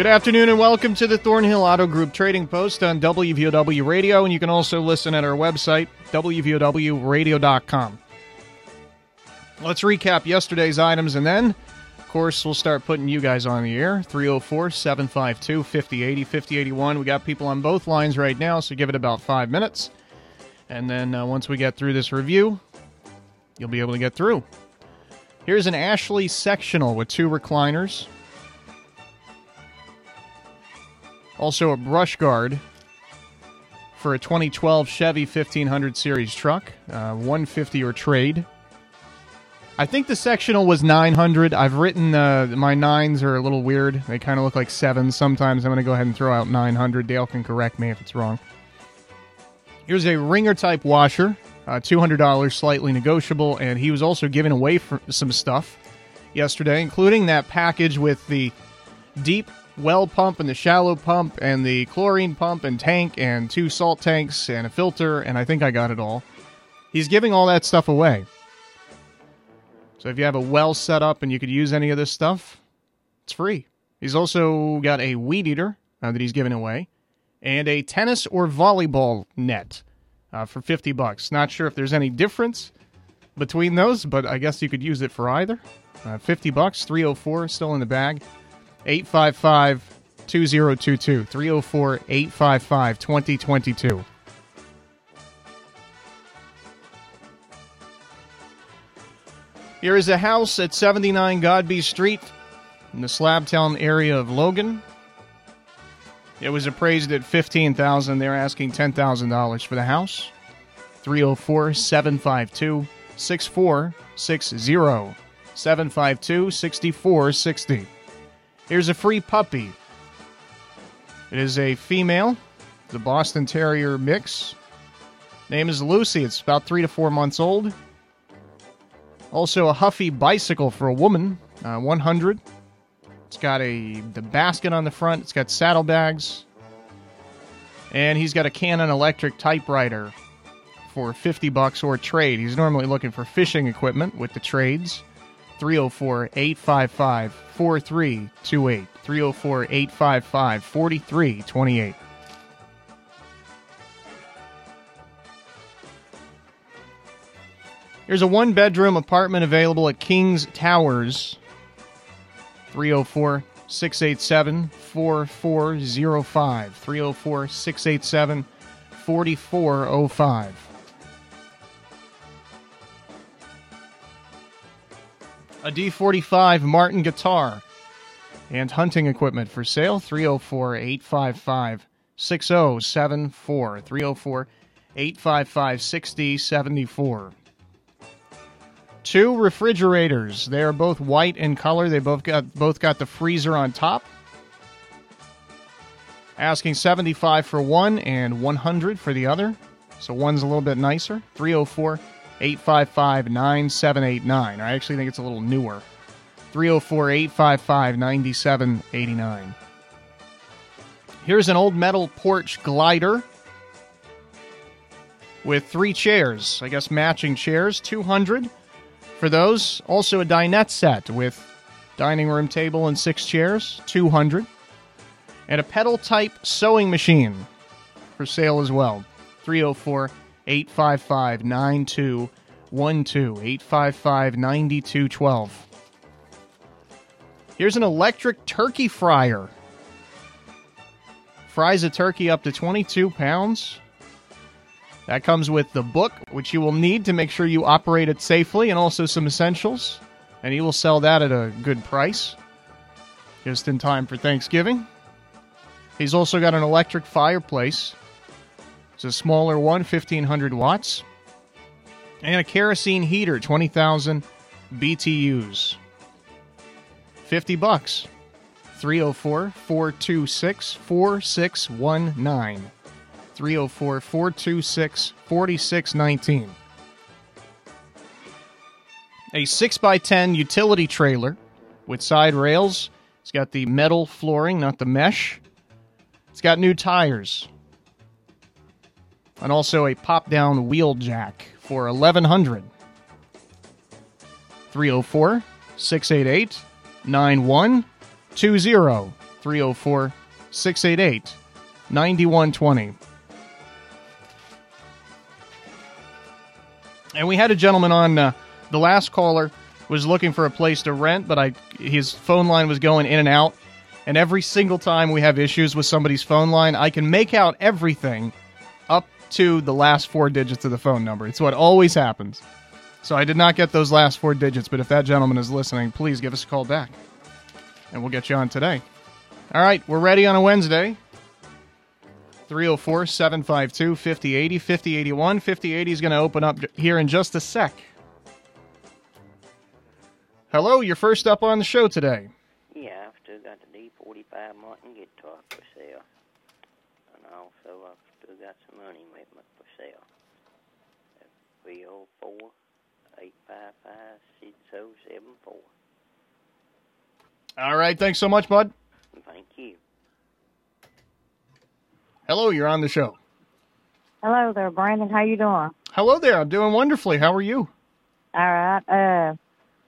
Good afternoon and welcome to the Thornhill Auto Group Trading Post on WVOW Radio, and you can also listen at our website, WVOWradio.com. Let's recap yesterday's items and then, of course, we'll start putting you guys on the air. 304 752 5080 5081. We got people on both lines right now, so give it about five minutes. And then uh, once we get through this review, you'll be able to get through. Here's an Ashley sectional with two recliners. Also, a brush guard for a 2012 Chevy 1500 series truck, uh, 150 or trade. I think the sectional was 900. I've written uh, my nines are a little weird. They kind of look like sevens. Sometimes I'm going to go ahead and throw out 900. Dale can correct me if it's wrong. Here's a wringer type washer, uh, $200, slightly negotiable, and he was also giving away some stuff yesterday, including that package with the deep well pump and the shallow pump and the chlorine pump and tank and two salt tanks and a filter, and I think I got it all. He's giving all that stuff away. So if you have a well set up and you could use any of this stuff, it's free. He's also got a weed eater uh, that he's giving away and a tennis or volleyball net uh, for 50 bucks. Not sure if there's any difference between those, but I guess you could use it for either. Uh, 50 bucks, 304 still in the bag. 855 2022. 304 855 2022. Here is a house at 79 Godby Street in the Slabtown area of Logan. It was appraised at 15000 They're asking $10,000 for the house. 304 752 6460. 752 6460. Here's a free puppy. It is a female, the Boston Terrier mix. Name is Lucy. It's about three to four months old. Also, a Huffy bicycle for a woman, uh, 100. It's got a the basket on the front. It's got saddlebags, and he's got a Canon electric typewriter for 50 bucks or trade. He's normally looking for fishing equipment with the trades. 304 855 4328. 304 855 4328. There's a one bedroom apartment available at Kings Towers. 304 687 4405. 304 687 4405. A D45 Martin guitar and hunting equipment for sale 304 855 6074. 304 855 6074. Two refrigerators. They are both white in color. They both got both got the freezer on top. Asking 75 for one and 100 for the other. So one's a little bit nicer. 304 855 9789. I actually think it's a little newer. 304 855 9789. Here's an old metal porch glider with three chairs. I guess matching chairs. 200 for those. Also a dinette set with dining room table and six chairs, 200. And a pedal type sewing machine for sale as well. 304 855 9212. 855 9212. Here's an electric turkey fryer. Fries a turkey up to 22 pounds. That comes with the book, which you will need to make sure you operate it safely, and also some essentials. And he will sell that at a good price, just in time for Thanksgiving. He's also got an electric fireplace. It's a smaller one, 1500 watts. And a kerosene heater, 20,000 BTUs. 50 bucks. 304 426 4619. 304 426 4619. A 6x10 utility trailer with side rails. It's got the metal flooring, not the mesh. It's got new tires. And also a pop down wheel jack for 1100 304 688 9120. 304 688 9120. And we had a gentleman on uh, the last caller was looking for a place to rent, but I his phone line was going in and out. And every single time we have issues with somebody's phone line, I can make out everything up to the last four digits of the phone number. It's what always happens. So I did not get those last four digits, but if that gentleman is listening, please give us a call back. And we'll get you on today. All right, we're ready on a Wednesday. 304 752 5080 5081. 5080 is going to open up here in just a sec. Hello, you're first up on the show today. Yeah, I've still got the D45 Martin guitar for sale. And also, I've still got some money for sale. 304 855 6074. All right, thanks so much, bud. Thank you. Hello, you're on the show. Hello there, Brandon. How you doing? Hello there. I'm doing wonderfully. How are you? All right. Uh,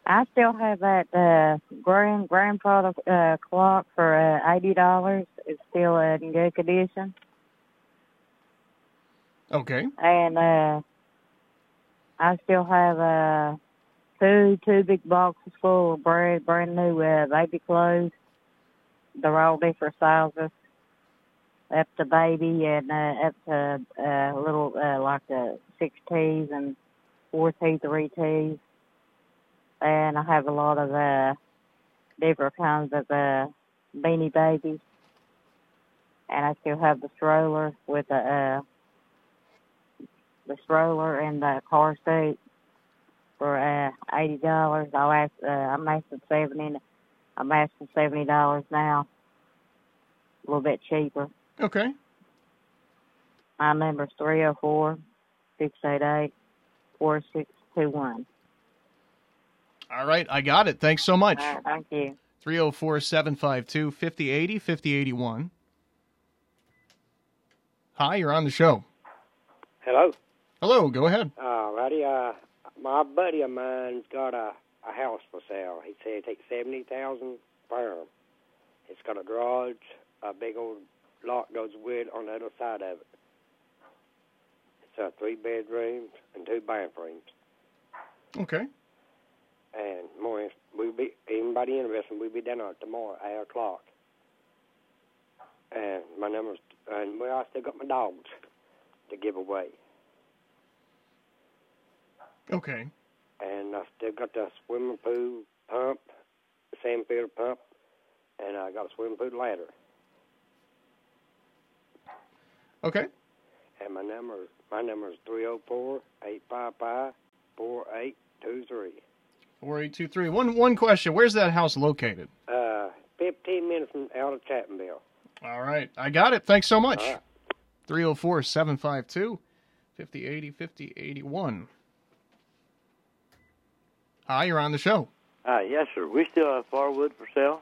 I still have that uh, grand grandfather uh, clock for uh, eighty dollars. It's still uh, in good condition. Okay. And uh, I still have uh, two two big boxes full of brand brand new. Uh, baby clothes. They're all different sizes, up to baby and uh, up to uh, little uh, like the six T's and four T, three T's. And I have a lot of uh, different kinds of uh, beanie babies, and I still have the stroller with the uh, the stroller and the car seat for uh, eighty dollars. I'll ask. Uh, I'm asking seventy. I'm asking seventy dollars now. A little bit cheaper. Okay. My number's three zero oh four six eight eight four six two one. All right, I got it. Thanks so much. Uh, thank you. 304 752 5080 5081. Hi, you're on the show. Hello. Hello, go ahead. All righty. Uh, my buddy of mine's got a, a house for sale. He said it takes 70000 per It's got a garage, a big old lot goes with on the other side of it. It's uh, three bedrooms and two bathrooms. Okay and more we'll be anybody interested we'll be down there tomorrow at eight o'clock and my number's and well I still got my dogs to give away okay and I still got the swimming pool pump sand filter pump and I got a swimming pool ladder okay and my number my number is three zero oh four eight five five four eight two three Four eight two three. One one question. Where's that house located? Uh, fifteen minutes from out of Chapmanville. All right, I got it. Thanks so much. 304 752 5080 5081. Hi, you're on the show. Hi, yes, sir. We still have firewood for sale,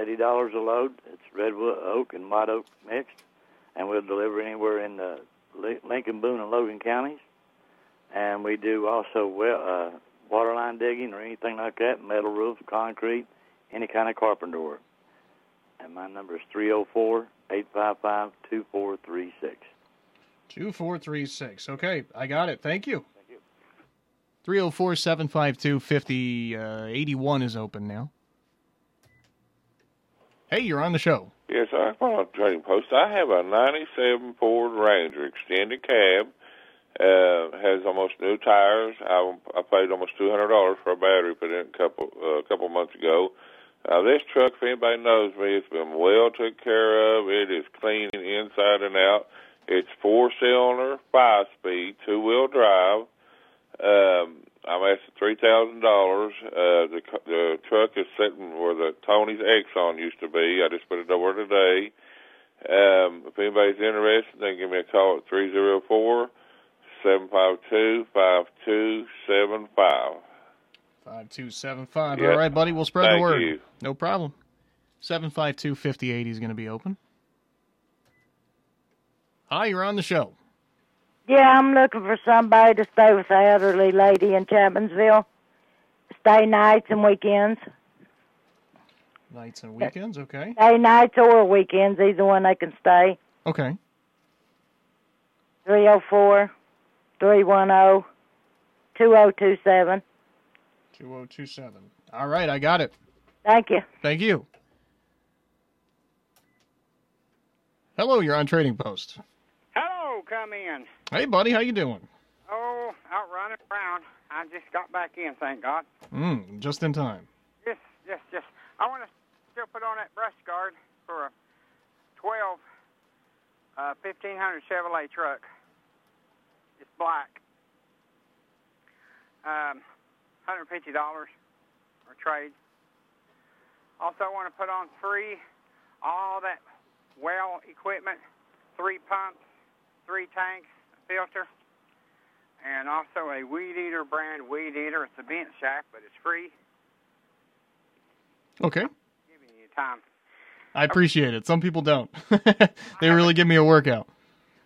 eighty dollars a load. It's redwood, oak, and white oak mixed, and we'll deliver anywhere in the Lincoln, Boone, and Logan counties. And we do also well, uh, water line digging or anything like that, metal roof, concrete, any kind of carpenter work. And my number is 304 855 2436. 2436. Okay, I got it. Thank you. Thank you. 304 752 5081 is open now. Hey, you're on the show. Yes, I'm on a trading post. I have a 97 Ford Ranger extended cab uh, has almost new tires. I, I paid almost two hundred dollars for a battery put in a couple uh, a couple months ago. Uh, this truck, if anybody knows me, it's been well taken care of. It is clean inside and out. It's four cylinder, five speed, two wheel drive. Um, I'm asking three thousand dollars. Uh, the the truck is sitting where the Tony's Exxon used to be. I just put it over today. Um, if anybody's interested, then give me a call at three zero four seven five two five two seven five. Five two seven five. All right, buddy. We'll spread Thank the word. You. No problem. Seven five two fifty eighty is going to be open. Hi, you're on the show. Yeah, I'm looking for somebody to stay with the elderly lady in Chapmansville. Stay nights and weekends. Nights and weekends, okay. Day, nights, or weekends, either one they can stay. Okay. 304 310 2027. 2027. All right, I got it. Thank you. Thank you. Hello, you're on Trading Post. Hello, come in. Hey, buddy, how you doing? Oh, out running around. I just got back in, thank God. Mm, just in time. Yes, yes, yes. I want to still put on that brush guard for a 12 uh, 1500 Chevrolet truck. It's black. Um, $150 or trade. Also, I want to put on free all that well equipment, three pumps, three tanks, a filter, and also a weed eater brand weed eater. It's a bent shaft, but it's free. Okay. Giving you time. I appreciate it. Some people don't. they really give me a workout.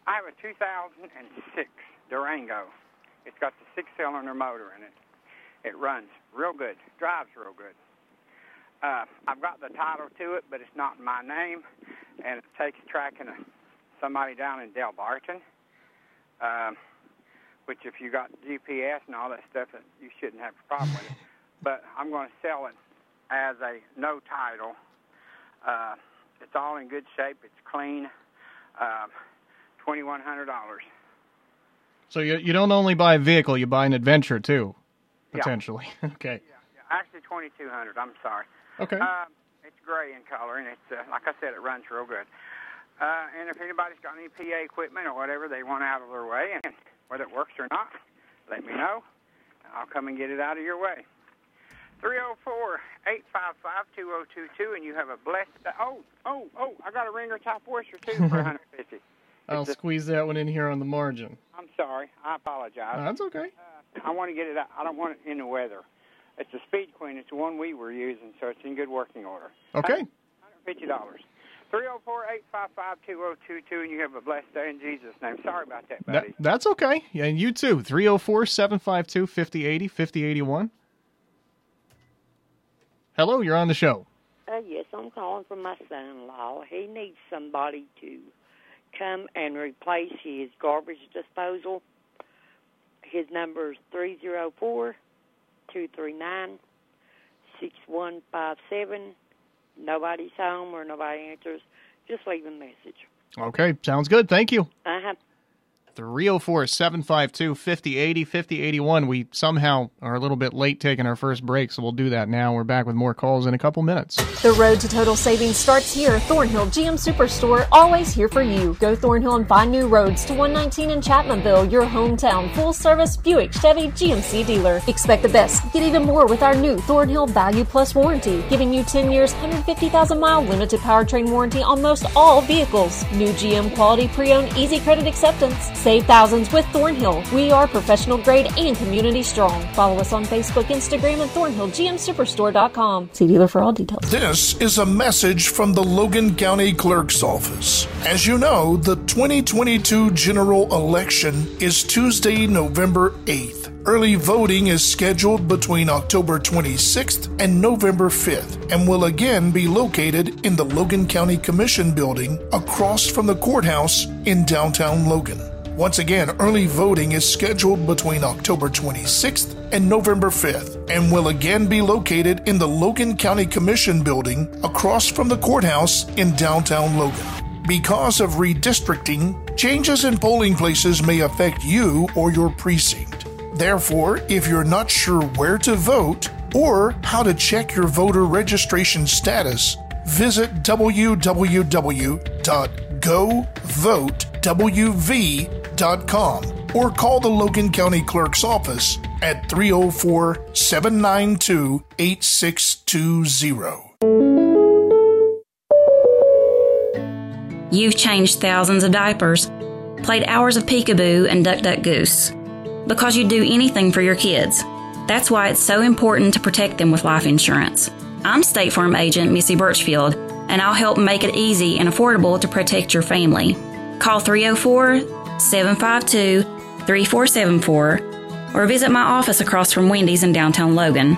I have a 2006 Durango. It's got the six-cylinder motor in it. It runs real good, drives real good. Uh, I've got the title to it, but it's not in my name, and it takes tracking a, somebody down in Delbarton. Um, which, if you got GPS and all that stuff, you shouldn't have a problem with it. But I'm going to sell it as a no title. Uh, it's all in good shape. It's clean. Um, twenty-one hundred dollars. So you you don't only buy a vehicle, you buy an adventure too, Yeah. potentially. okay. Actually, twenty-two hundred. I'm sorry. Okay. Um, it's gray in color, and it's uh, like I said, it runs real good. Uh, and if anybody's got any PA equipment or whatever they want out of their way, and whether it works or not, let me know. I'll come and get it out of your way. 304-855-2022, and you have a blessed. Oh, oh, oh! I got a wringer top oyster too for 150. I'll squeeze that one in here on the margin. I'm sorry. I apologize. Uh, that's okay. I want to get it out. I don't want it in the weather. It's a Speed Queen. It's the one we were using, so it's in good working order. Okay. Fifty 304-855-2022, and you have a blessed day in Jesus' name. Sorry about that, buddy. That, that's okay. And you too. 304-752-5080, 5081. Hello, you're on the show. Uh, yes, I'm calling for my son-in-law. He needs somebody to come and replace his garbage disposal. His number is 304 239 6157 Nobody's home or nobody answers. Just leave a message. Okay, sounds good. Thank you. Uh-huh. 304 752 5080 5081. We somehow are a little bit late taking our first break, so we'll do that now. We're back with more calls in a couple minutes. The road to total savings starts here. Thornhill GM Superstore, always here for you. Go Thornhill and find new roads to 119 in Chapmanville, your hometown full service Buick Chevy GMC dealer. Expect the best. Get even more with our new Thornhill Value Plus warranty, giving you 10 years, 150,000 mile limited powertrain warranty on most all vehicles. New GM quality pre-owned easy credit acceptance. Save thousands with Thornhill. We are professional grade and community strong. Follow us on Facebook, Instagram, and ThornhillGMSuperstore.com. See dealer for all details. This is a message from the Logan County Clerk's Office. As you know, the 2022 general election is Tuesday, November 8th. Early voting is scheduled between October 26th and November 5th and will again be located in the Logan County Commission building across from the courthouse in downtown Logan. Once again, early voting is scheduled between October 26th and November 5th and will again be located in the Logan County Commission building across from the courthouse in downtown Logan. Because of redistricting, changes in polling places may affect you or your precinct. Therefore, if you're not sure where to vote or how to check your voter registration status, visit www.govotewv.com or call the Logan County Clerk's office at 304 792 8620. You've changed thousands of diapers, played hours of peekaboo and duck duck goose. Because you'd do anything for your kids. That's why it's so important to protect them with life insurance. I'm State Farm agent Missy Birchfield, and I'll help make it easy and affordable to protect your family. Call 304 752 3474 or visit my office across from Wendy's in downtown Logan.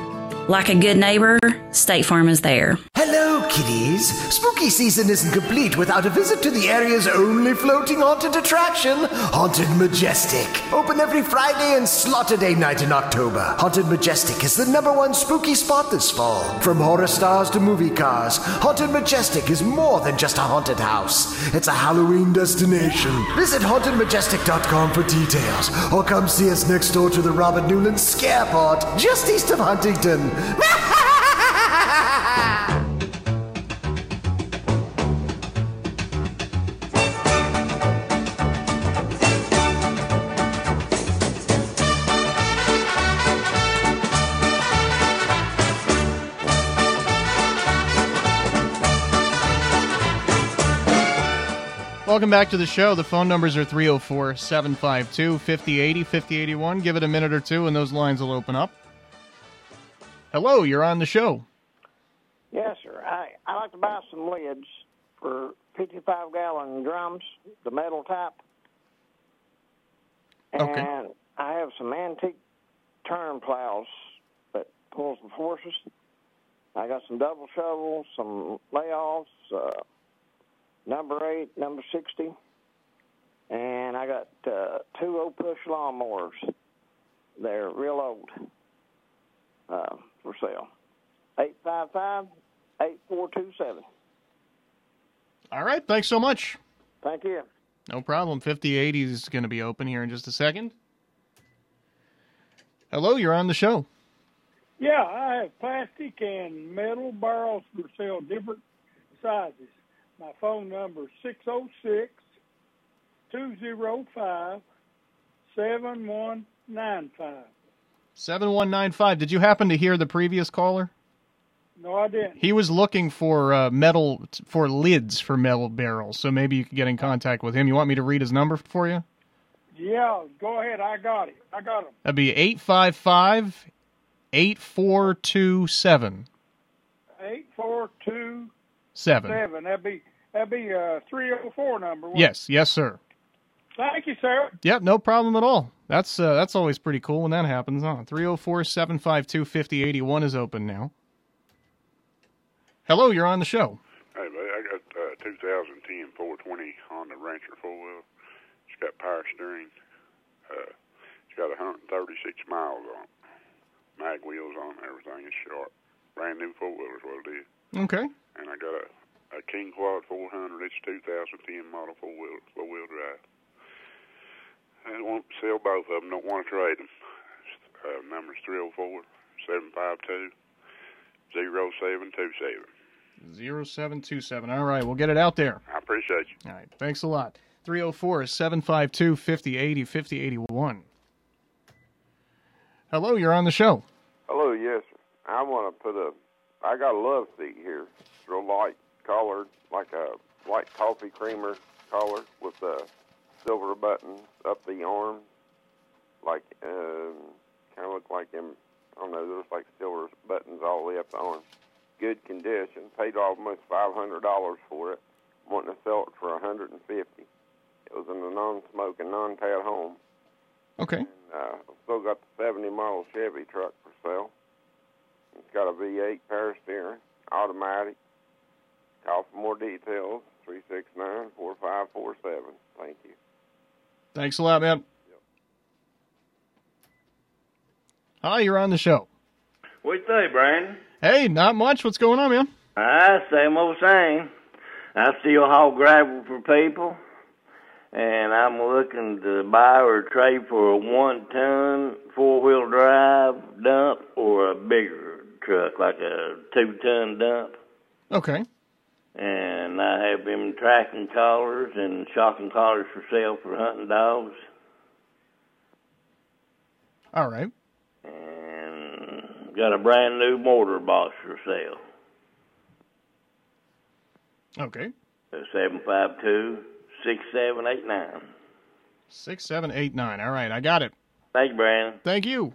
Like a good neighbor, State Farm is there. Hello, kiddies. Spooky season isn't complete without a visit to the area's only floating haunted attraction, Haunted Majestic. Open every Friday and Slaughter Day night in October. Haunted Majestic is the number one spooky spot this fall. From horror stars to movie cars, Haunted Majestic is more than just a haunted house. It's a Halloween destination. Visit hauntedmajestic.com for details, or come see us next door to the Robert Newlon Scare Scareport, just east of Huntington. Welcome back to the show. The phone numbers are 304 752 5080 5081. Give it a minute or two and those lines will open up. Hello, you're on the show. Yes, sir. I I like to buy some lids for 55 gallon drums, the metal type. And Okay. I have some antique turn plows that pulls the forces. I got some double shovels, some layoffs, uh, number eight, number 60. And I got uh, two old push lawnmowers. They're real old uh, for sale. 855 8427. All right, thanks so much. Thank you. No problem. 5080 is going to be open here in just a second. Hello, you're on the show. Yeah, I have plastic and metal barrels for sale, different sizes. My phone number is 606 205 7195. 7195. Did you happen to hear the previous caller? No, I didn't. He was looking for uh, metal for lids for metal barrels, so maybe you could get in contact with him. You want me to read his number for you? Yeah, go ahead. I got it. I got him. That'd be 855 8427. 8427. Seven. That'd be, that'd be a 304 number. Yes, yes, sir. It? Thank you, sir. Yep, no problem at all. That's uh, that's always pretty cool when that happens, huh? 304 752 5081 is open now. Hello, you're on the show. Hey, buddy, I got uh, 2010 420 Honda Rancher four wheel. It's got power steering. Uh, it's got 136 miles on it. Mag wheels on everything is sharp. Brand new four wheel is what it is. Okay. And I got a, a King Quad 400. It's 2010 model four wheel four wheel drive. I don't want to sell both of them. Don't want to trade them. Uh, number's 304 752 0727. 0727. All right, we'll get it out there. I appreciate you. All right, thanks a lot. 304 752 5080 5081. Hello, you're on the show. Hello, yes. sir. I want to put a. I got a love seat here. It's real light colored, like a white coffee creamer color with a silver button up the arm, like um, kind of look like them. I don't know. There's like silver buttons all the way up the arm. Good condition. Paid almost five hundred dollars for it. Wanting to sell it for a hundred and fifty. It was in a non-smoking, non-pad home. Okay. Uh, still got the 70 model Chevy truck for sale. It's got a V8 power steering, automatic. Call for more details, 369-4547. Thank you. Thanks a lot, man. Hi, you're on the show. What you say, Brandon? Hey, not much. What's going on, man? Ah, same old same. I still haul gravel for people, and I'm looking to buy or trade for a one-ton four-wheel drive dump or a bigger truck, like a two-ton dump. Okay. And I have them tracking collars and shocking collars for sale for hunting dogs. All right. And got a brand new mortar box for sale. Okay. Seven five two six seven eight nine. 6789. All right, I got it. Thank you, Brandon. Thank you.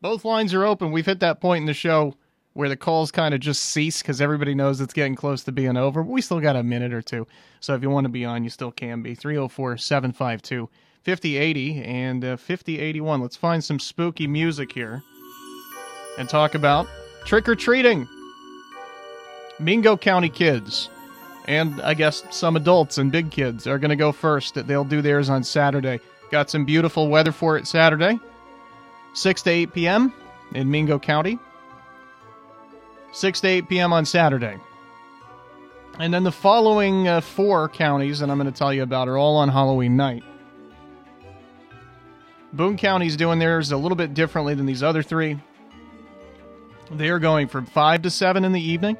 Both lines are open. We've hit that point in the show where the calls kind of just cease because everybody knows it's getting close to being over. But we still got a minute or two. So if you want to be on, you still can be. 304 752 5080 and uh, 5081. Let's find some spooky music here and talk about Trick or treating. Mingo County kids, and I guess some adults and big kids are going to go first. They'll do theirs on Saturday. Got some beautiful weather for it Saturday. 6 to 8 p.m. in Mingo County. 6 to 8 p.m. on Saturday. And then the following uh, four counties that I'm going to tell you about are all on Halloween night. Boone County's doing theirs a little bit differently than these other three. They are going from 5 to 7 in the evening.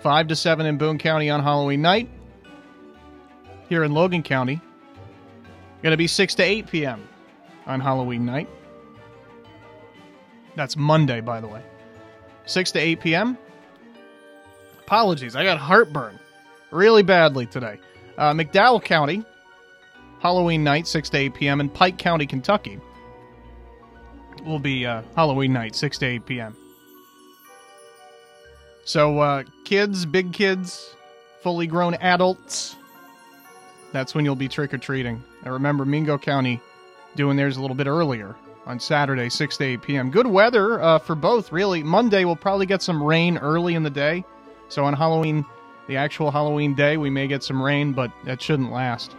5 to 7 in Boone County on Halloween night. Here in Logan County, going to be 6 to 8 p.m. on Halloween night. That's Monday, by the way. 6 to 8 p.m. Apologies, I got heartburn really badly today. Uh, McDowell County, Halloween night, 6 to 8 p.m., and Pike County, Kentucky will be uh, Halloween night, 6 to 8 p.m. So, uh, kids, big kids, fully grown adults, that's when you'll be trick or treating. I remember Mingo County doing theirs a little bit earlier on Saturday, 6 to 8 p.m. Good weather uh, for both, really. Monday, we'll probably get some rain early in the day. So on Halloween, the actual Halloween day, we may get some rain, but that shouldn't last.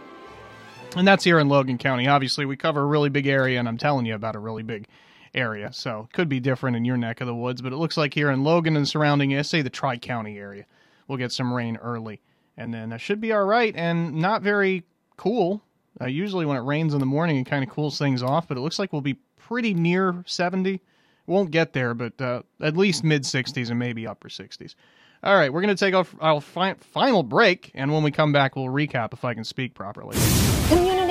And that's here in Logan County. Obviously, we cover a really big area, and I'm telling you about a really big area. So could be different in your neck of the woods, but it looks like here in Logan and surrounding, I say the Tri County area, we'll get some rain early. And then that should be all right and not very cool. Uh, usually, when it rains in the morning, it kind of cools things off, but it looks like we'll be pretty near 70. Won't get there, but uh, at least mid 60s and maybe upper 60s. All right, we're going to take our fi- final break, and when we come back, we'll recap if I can speak properly.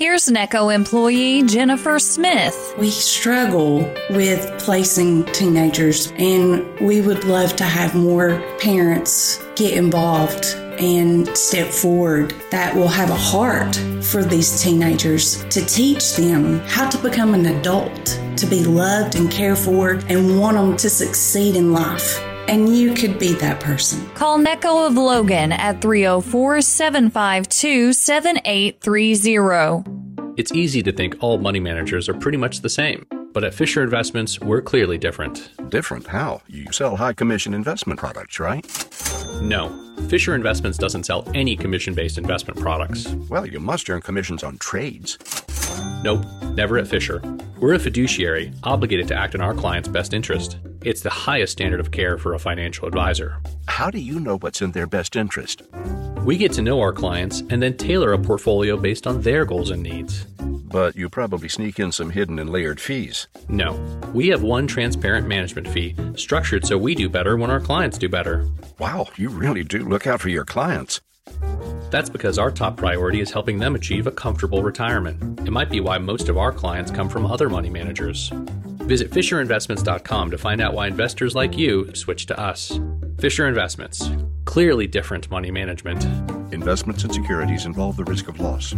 Here's NECCO employee Jennifer Smith. We struggle with placing teenagers, and we would love to have more parents get involved and step forward that will have a heart for these teenagers to teach them how to become an adult, to be loved and cared for, and want them to succeed in life and you could be that person. Call NECCO of Logan at 304 752 7830. It's easy to think all money managers are pretty much the same, but at Fisher Investments, we're clearly different. Different? How? You sell high commission investment products, right? No. Fisher Investments doesn't sell any commission based investment products. Well, you must earn commissions on trades. Nope, never at Fisher. We're a fiduciary, obligated to act in our client's best interest. It's the highest standard of care for a financial advisor. How do you know what's in their best interest? We get to know our clients and then tailor a portfolio based on their goals and needs. But you probably sneak in some hidden and layered fees. No. We have one transparent management fee, structured so we do better when our clients do better. Wow, you really do look out for your clients. That's because our top priority is helping them achieve a comfortable retirement. It might be why most of our clients come from other money managers. Visit FisherInvestments.com to find out why investors like you switch to us. Fisher Investments. Clearly different money management. Investments and securities involve the risk of loss.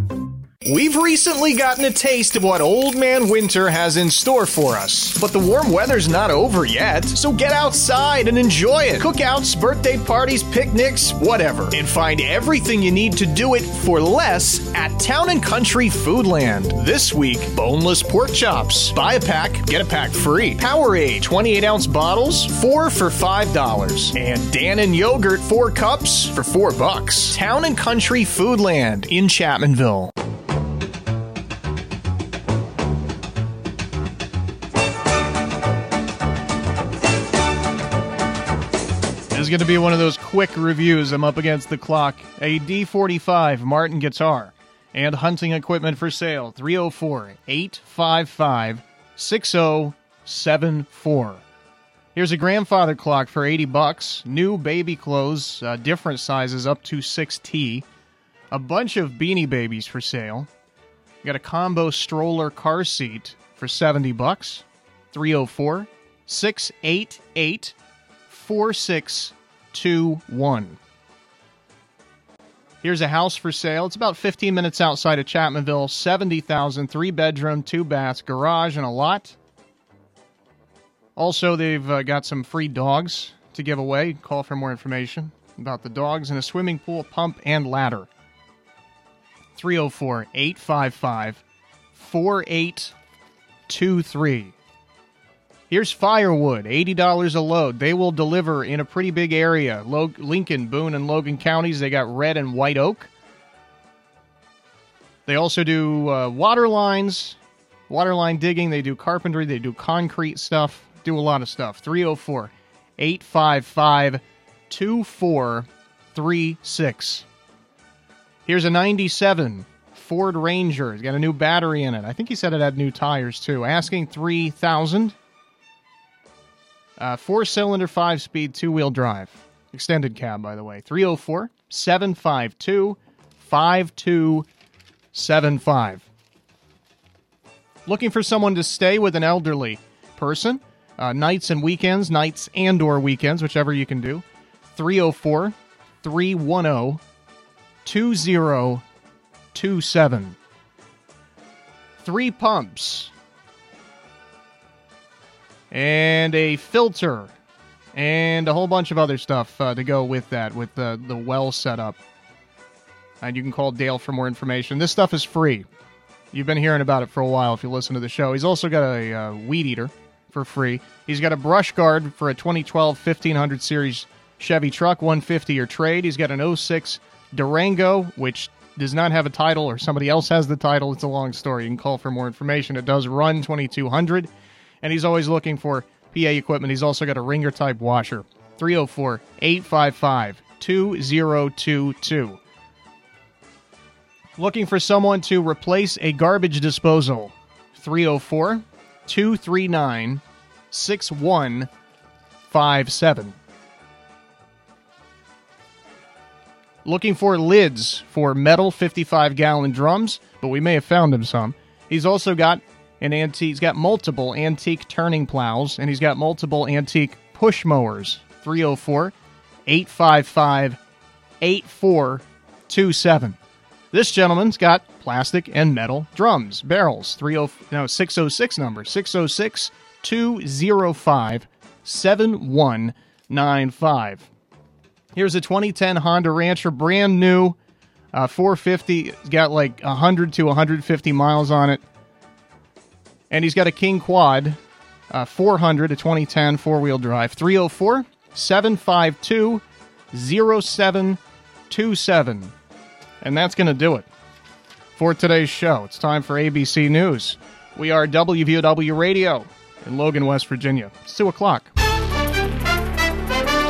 We've recently gotten a taste of what Old Man Winter has in store for us. But the warm weather's not over yet, so get outside and enjoy it. Cookouts, birthday parties, picnics, whatever. And find everything you need to do it for less at Town and Country Foodland. This week, boneless pork chops. Buy a pack, get a pack free. Powerade 28 ounce bottles, 4 for $5. And Dannon yogurt 4 cups for 4 bucks. Town and Country Foodland in Chapmanville. Going to be one of those quick reviews. I'm up against the clock. A D45 Martin guitar and hunting equipment for sale. 304 855 6074. Here's a grandfather clock for 80 bucks. New baby clothes, uh, different sizes up to 6T. A bunch of beanie babies for sale. Got a combo stroller car seat for 70 bucks. 304 688 221. Here's a house for sale. It's about 15 minutes outside of Chapmanville. 70,000, three bedroom, two baths, garage, and a lot. Also, they've uh, got some free dogs to give away. Call for more information about the dogs and a swimming pool, pump, and ladder. 304 855 4823. Here's firewood, $80 a load. They will deliver in a pretty big area. Lo- Lincoln, Boone, and Logan counties. They got red and white oak. They also do uh, water lines, water line digging. They do carpentry. They do concrete stuff. Do a lot of stuff. 304 855 2436. Here's a 97 Ford Ranger. It's got a new battery in it. I think he said it had new tires too. Asking 3000 uh, Four cylinder, five speed, two wheel drive. Extended cab, by the way. 304 752 5275. Looking for someone to stay with an elderly person? Uh, nights and weekends, nights and or weekends, whichever you can do. 304 310 2027. Three pumps and a filter and a whole bunch of other stuff uh, to go with that with the, the well setup. And you can call Dale for more information. This stuff is free. You've been hearing about it for a while if you listen to the show. He's also got a uh, weed eater for free. He's got a brush guard for a 2012 1500 series Chevy truck, 150 or trade. He's got an 06 Durango, which does not have a title, or somebody else has the title. It's a long story. You can call for more information. It does run 2200, and he's always looking for PA equipment. He's also got a wringer type washer. 304 855 2022. Looking for someone to replace a garbage disposal. 304 239 6157. Looking for lids for metal 55 gallon drums, but we may have found him some. He's also got an antique, he's got multiple antique turning plows, and he's got multiple antique push mowers. 304 855 8427. This gentleman's got plastic and metal drums, barrels. 30 no 606 number 606 205 7195. Here's a 2010 Honda Rancher, brand new, uh, 450. It's got like 100 to 150 miles on it, and he's got a King Quad, uh, 400 a 2010 four wheel drive. 304 752 0727. And that's going to do it for today's show. It's time for ABC News. We are WVOW Radio in Logan, West Virginia. It's 2 o'clock.